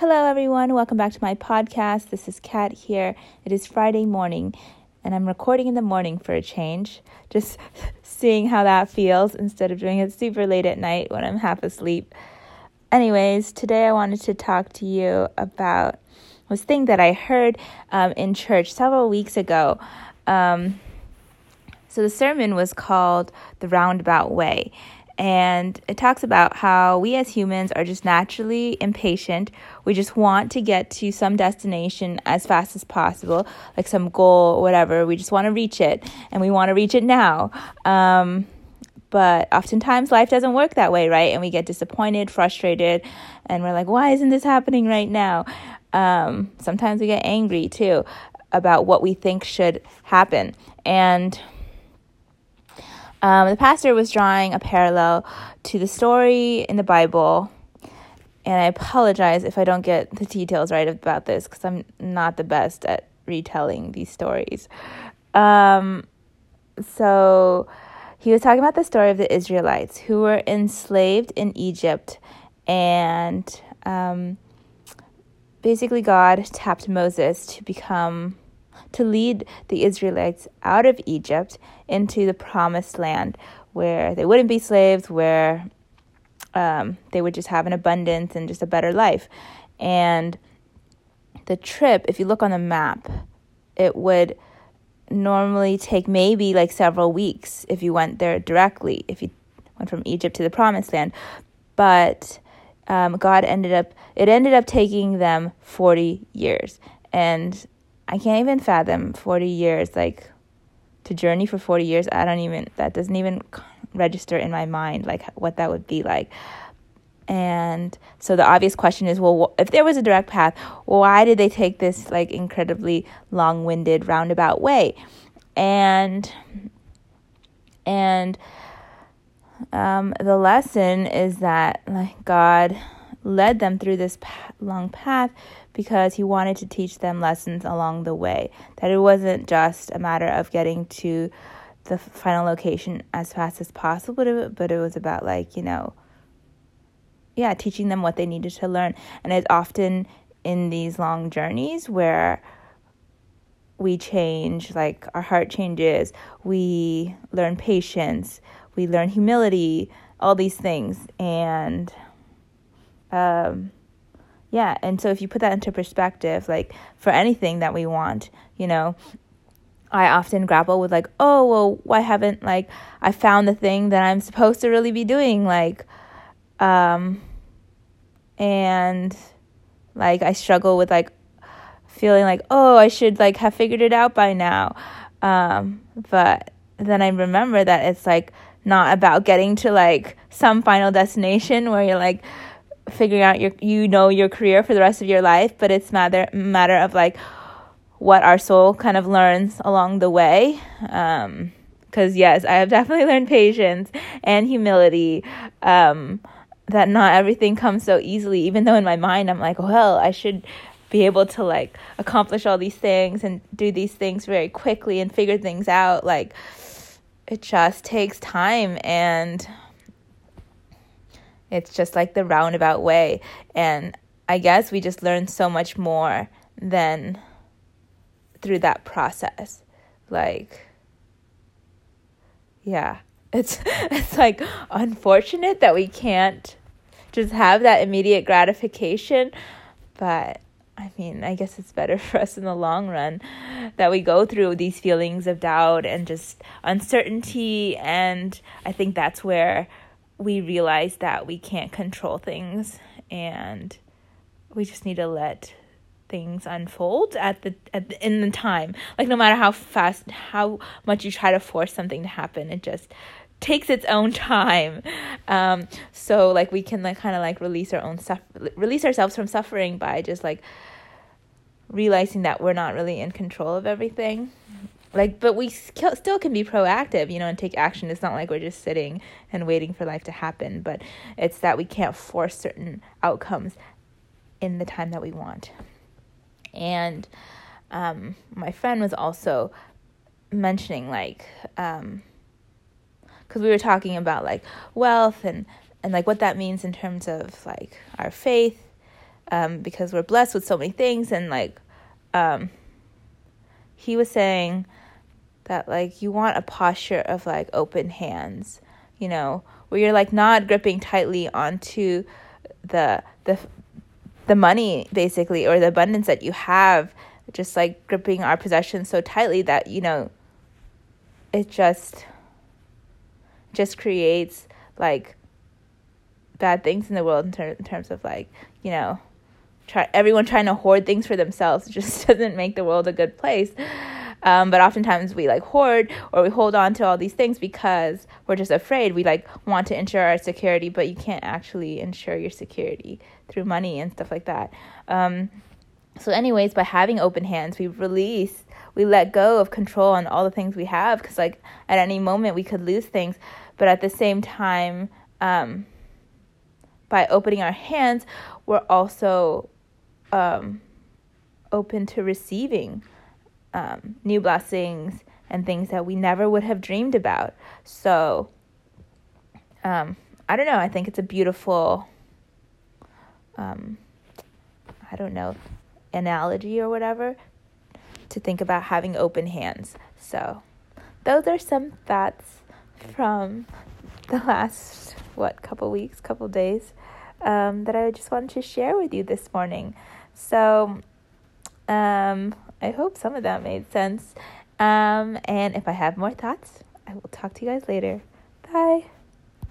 Hello, everyone. Welcome back to my podcast. This is Kat here. It is Friday morning, and I'm recording in the morning for a change. Just seeing how that feels instead of doing it super late at night when I'm half asleep. Anyways, today I wanted to talk to you about this thing that I heard um, in church several weeks ago. Um, so the sermon was called The Roundabout Way and it talks about how we as humans are just naturally impatient. We just want to get to some destination as fast as possible, like some goal or whatever. We just want to reach it, and we want to reach it now. Um, but oftentimes life doesn't work that way, right? And we get disappointed, frustrated, and we're like, why isn't this happening right now? Um, sometimes we get angry too about what we think should happen. And um, the pastor was drawing a parallel to the story in the Bible, and I apologize if I don't get the details right about this because I'm not the best at retelling these stories. Um, so he was talking about the story of the Israelites who were enslaved in Egypt, and um, basically God tapped Moses to become to lead the Israelites out of Egypt into the promised land where they wouldn't be slaves, where um, they would just have an abundance and just a better life. And the trip, if you look on the map, it would normally take maybe like several weeks if you went there directly, if you went from Egypt to the promised land. But um, God ended up, it ended up taking them 40 years. And I can't even fathom 40 years, like to journey for 40 years. I don't even, that doesn't even register in my mind, like what that would be like. And so the obvious question is, well, if there was a direct path, why did they take this like incredibly long-winded roundabout way? And and um, the lesson is that like God led them through this long path because he wanted to teach them lessons along the way. That it wasn't just a matter of getting to the final location as fast as possible, but it, was about like, you know, yeah, teaching them what they needed to learn. And it's often in these long journeys where we change, like our heart changes, we learn patience, we learn humility, all these things. And um, yeah, and so if you put that into perspective, like for anything that we want, you know, I often grapple with like, oh, well, why haven't like I found the thing that I'm supposed to really be doing like um and like I struggle with like feeling like, oh, I should like have figured it out by now. Um but then I remember that it's like not about getting to like some final destination where you're like figuring out your you know your career for the rest of your life, but it's matter matter of like what our soul kind of learns along the way. Um, because yes, I have definitely learned patience and humility. Um, that not everything comes so easily, even though in my mind I'm like, well, I should be able to like accomplish all these things and do these things very quickly and figure things out. Like, it just takes time and it's just like the roundabout way. And I guess we just learn so much more than through that process. Like, yeah, it's it's like unfortunate that we can't just have that immediate gratification, but I mean, I guess it's better for us in the long run that we go through these feelings of doubt and just uncertainty and I think that's where we realize that we can't control things and we just need to let things unfold at the, at the in the time. Like no matter how fast how much you try to force something to happen it just takes its own time. Um so like we can like kind of like release our own stuff release ourselves from suffering by just like realizing that we're not really in control of everything like but we still can be proactive you know and take action. It's not like we're just sitting and waiting for life to happen but it's that we can't force certain outcomes in the time that we want. And um, my friend was also mentioning like um because we were talking about like wealth and and like what that means in terms of like our faith um, because we're blessed with so many things and like um, he was saying that like you want a posture of like open hands you know where you're like not gripping tightly onto the the the money basically or the abundance that you have just like gripping our possessions so tightly that you know it just just creates like bad things in the world in, ter- in terms of like you know try everyone trying to hoard things for themselves just doesn't make the world a good place. Um, but oftentimes we like hoard or we hold on to all these things because we're just afraid. We like want to ensure our security but you can't actually ensure your security through money and stuff like that. Um, so anyways by having open hands we release we let go of control on all the things we have because like at any moment we could lose things. But at the same time um, by opening our hands we're also um, open to receiving um, new blessings and things that we never would have dreamed about so um, i don't know i think it's a beautiful um, i don't know analogy or whatever to think about having open hands. So, those are some thoughts from the last what couple weeks, couple days um, that I just wanted to share with you this morning. So, um, I hope some of that made sense. Um, and if I have more thoughts, I will talk to you guys later. Bye.